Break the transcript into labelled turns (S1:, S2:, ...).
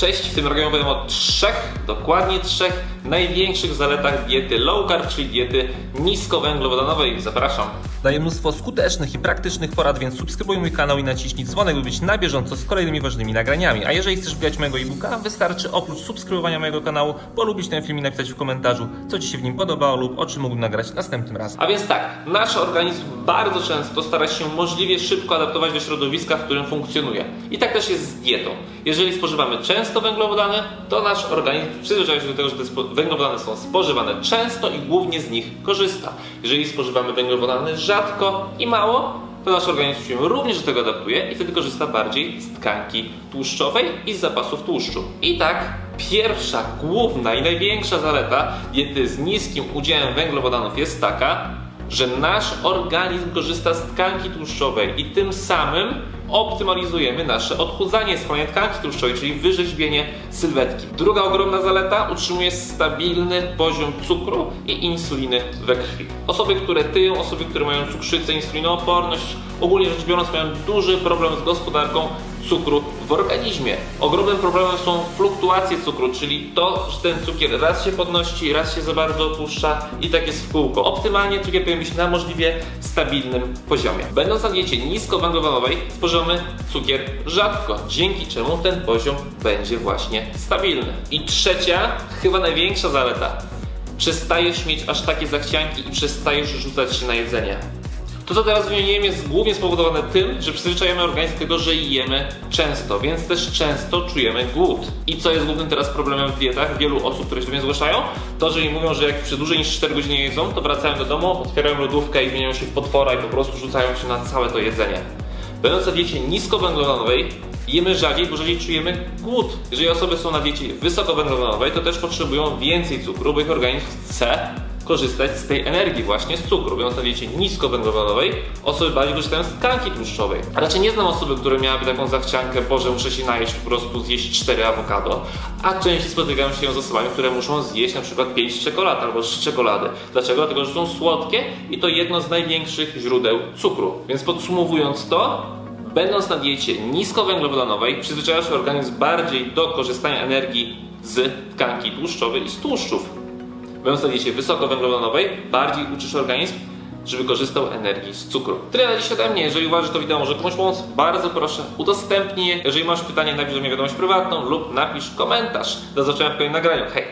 S1: Cześć, w tym nagraniu opowiem o trzech, dokładnie trzech największych zaletach diety low carb, czyli diety niskowęglowodanowej. Zapraszam. Daję mnóstwo skutecznych i praktycznych porad, więc subskrybuj mój kanał i naciśnij dzwonek, by być na bieżąco z kolejnymi ważnymi nagraniami. A jeżeli chcesz wgrać mojego e-booka, wystarczy oprócz subskrybowania mojego kanału polubić ten film i napisać w komentarzu, co Ci się w nim podobało lub o czym mógłbym nagrać następnym razem. A więc tak, nasz organizm bardzo często stara się możliwie szybko adaptować do środowiska, w którym funkcjonuje. I tak też jest z dietą. Jeżeli spożywamy często węglowodany, to nasz organizm przyzwyczaja się do tego, że te węglowodany są spożywane często i głównie z nich korzysta. Jeżeli spożywamy węglowodany rzadko i mało, to nasz organizm się również do tego adaptuje i wtedy korzysta bardziej z tkanki tłuszczowej i z zapasów tłuszczu. I tak pierwsza, główna i największa zaleta diety z niskim udziałem węglowodanów jest taka, że nasz organizm korzysta z tkanki tłuszczowej i tym samym optymalizujemy nasze odchudzanie, spalanie tkanki tłuszczowej, czyli wyrzeźbienie sylwetki. Druga ogromna zaleta utrzymuje stabilny poziom cukru i insuliny we krwi. Osoby, które tyją, osoby, które mają cukrzycę, insulinooporność, ogólnie rzecz biorąc mają duży problem z gospodarką cukru w organizmie. Ogromnym problemem są fluktuacje cukru, czyli to, że ten cukier raz się podnosi, raz się za bardzo opuszcza i tak jest w kółko. Optymalnie cukier powinien być na możliwie stabilnym poziomie. Będąc na diecie niskowęglowodanowej, spożywamy cukier rzadko, dzięki czemu ten poziom będzie właśnie stabilny. I trzecia, chyba największa zaleta. Przestajesz mieć aż takie zachcianki i przestajesz rzucać się na jedzenie. To, co teraz wymieniłem, jest głównie spowodowane tym, że przyzwyczajamy organizm do tego, że jemy często, więc też często czujemy głód. I co jest głównym teraz problemem w dietach wielu osób, które się do mnie zgłaszają, to, że im mówią, że jak przez dłużej niż 4 godziny jedzą, to wracają do domu, otwierają lodówkę i zmieniają się w potwora i po prostu rzucają się na całe to jedzenie. Będąc na diecie niskowęglowodanowej, jemy rzadziej, bo rzadziej czujemy głód. Jeżeli osoby są na diecie wysokowęglowodanowej, to też potrzebują więcej cukru, bo ich organizm chce korzystać z tej energii właśnie z cukru. Będąc na diecie niskowęglowodanowej, osoby bardziej korzystają z tkanki tłuszczowej. A raczej nie znam osoby, które miałyby taką zachciankę, Boże, muszę się najeść, po prostu zjeść 4 awokado, a częściej spotykają się z osobami, które muszą zjeść na przykład 5 czekolad albo 3 czekolady. Dlaczego? Dlatego, że są słodkie i to jedno z największych źródeł cukru. Więc podsumowując to, Będąc na diecie niskowęglowodanowej, przyzwyczajasz organizm bardziej do korzystania energii z tkanki tłuszczowej i z tłuszczów. Będąc na diecie wysokowęglowodanowej, bardziej uczysz organizm, żeby korzystał energii z cukru. Tyle na dziś ode mnie. Jeżeli uważasz, że to wideo może komuś pomóc, bardzo proszę udostępnij je. Jeżeli masz pytanie, napisz do mnie wiadomość prywatną lub napisz komentarz. Do zobaczenia w kolejnym nagraniu. Hej!